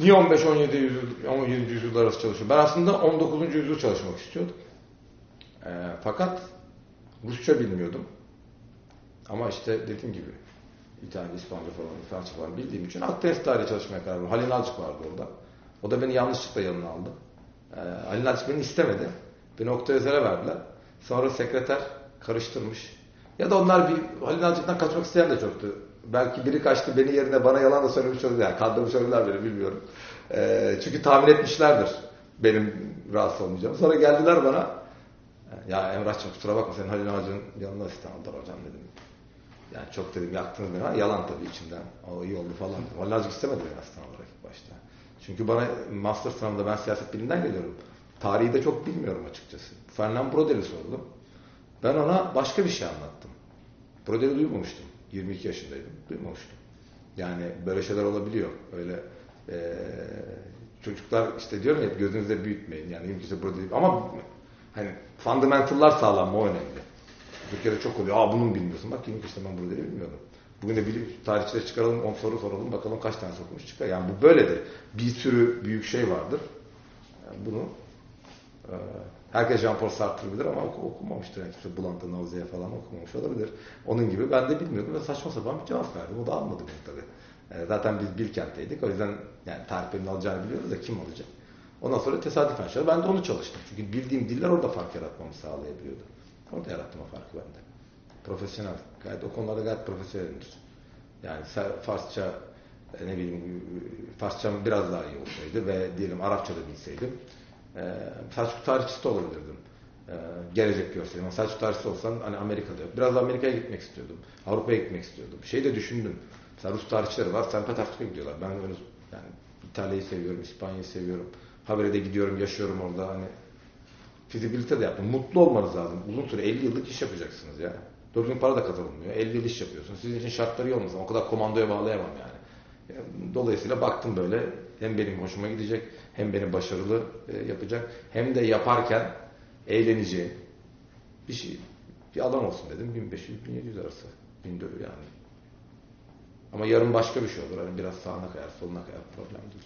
Niye 15-17 yüzyıl, 17. yüzyıl arası çalışıyorum? Ben aslında 19. yüzyıl çalışmak istiyordum. E, fakat Rusça bilmiyordum. Ama işte dediğim gibi İtalya, İspanyolca falan, Fransızca falan bildiğim için Akdeniz tarihi çalışmaya karar verdim. Halil Nalcık vardı orada. O da beni yanlışlıkla yanına aldı. Ee, Halil Nalcık beni istemedi. Beni Oktay Özer'e verdiler. Sonra sekreter karıştırmış. Ya da onlar bir Halil Nalcık'tan kaçmak isteyen de çoktu. Belki biri kaçtı beni yerine bana yalan da söylemiş olabilir. Yani kandırmış olabilirler beni bilmiyorum. Ee, çünkü tahmin etmişlerdir benim rahatsız olmayacağım. Sonra geldiler bana ya Emrah'cığım kusura bakma senin Halil Nalcık'ın yanında asistan aldılar hocam dedim. Yani çok dedim yaktınız beni. Yalan tabii içimden. O iyi oldu falan. Halil Nalcık istemedi beni ilk başta. Çünkü bana master sınavında ben siyaset bilimden geliyorum. Tarihi de çok bilmiyorum açıkçası. Fernand Brodel'i sordum. Ben ona başka bir şey anlattım. Brodel'i duymamıştım. 22 yaşındaydım. Duymamıştım. Yani böyle şeyler olabiliyor. Öyle ee, çocuklar işte diyorum ya gözünüzde büyütmeyin. Yani mümkünse Brodel'i ama hani fundamental'lar sağlanma o önemli. Türkiye'de çok oluyor. Aa bunu mu bilmiyorsun? Bak 22 işte ben Brodel'i bilmiyordum. Bugün de bilim tarihçileri çıkaralım, on soru soralım, bakalım kaç tane okumuş çıkar. Yani bu böyledir. Bir sürü büyük şey vardır. Yani bunu e, herkes Jean-Paul Sartre bilir ama oku, okumamıştır. Yani işte Bulant'ı, Nauze'ye falan okumamış olabilir. Onun gibi ben de bilmiyordum ve saçma sapan bir cevap verdim. O da almadı beni tabii. E, zaten biz Bilkent'teydik. O yüzden yani tarih alacağını biliyoruz da kim alacak? Ondan sonra tesadüfen şey. Ben de onu çalıştım. Çünkü bildiğim diller orada fark yaratmamı sağlayabiliyordu. Orada yarattım o farkı bende profesyonel. Gayet o konularda gayet profesyonelimdir. Yani Farsça e, ne bileyim Farsçam biraz daha iyi olsaydı ve diyelim Arapça da bilseydim e, Selçuk tarihçisi de olabilirdim. E, gelecek görseydim. Ama Selçuk tarihçisi olsam hani Amerika'da yok. Biraz Amerika'ya gitmek istiyordum. Avrupa'ya gitmek istiyordum. Şey de düşündüm. Mesela Rus tarihçileri var. St. Petersburg'a gidiyorlar. Ben öyle yani İtalya'yı seviyorum, İspanya'yı seviyorum. Habere de gidiyorum, yaşıyorum orada. Hani fizibilite de yaptım. Mutlu olmanız lazım. Uzun süre 50 yıllık iş yapacaksınız ya. Düzgün para da kazanılmıyor. 50 yıl iş yapıyorsun. Sizin için şartları iyi olmasın. O kadar komandoya bağlayamam yani. Dolayısıyla baktım böyle hem benim hoşuma gidecek hem beni başarılı e, yapacak hem de yaparken eğleneceğim bir şey bir alan olsun dedim. 1500-1700 arası. 1400 yani. Ama yarın başka bir şey olur. Hani biraz sağına kayar, soluna kayar problem değil.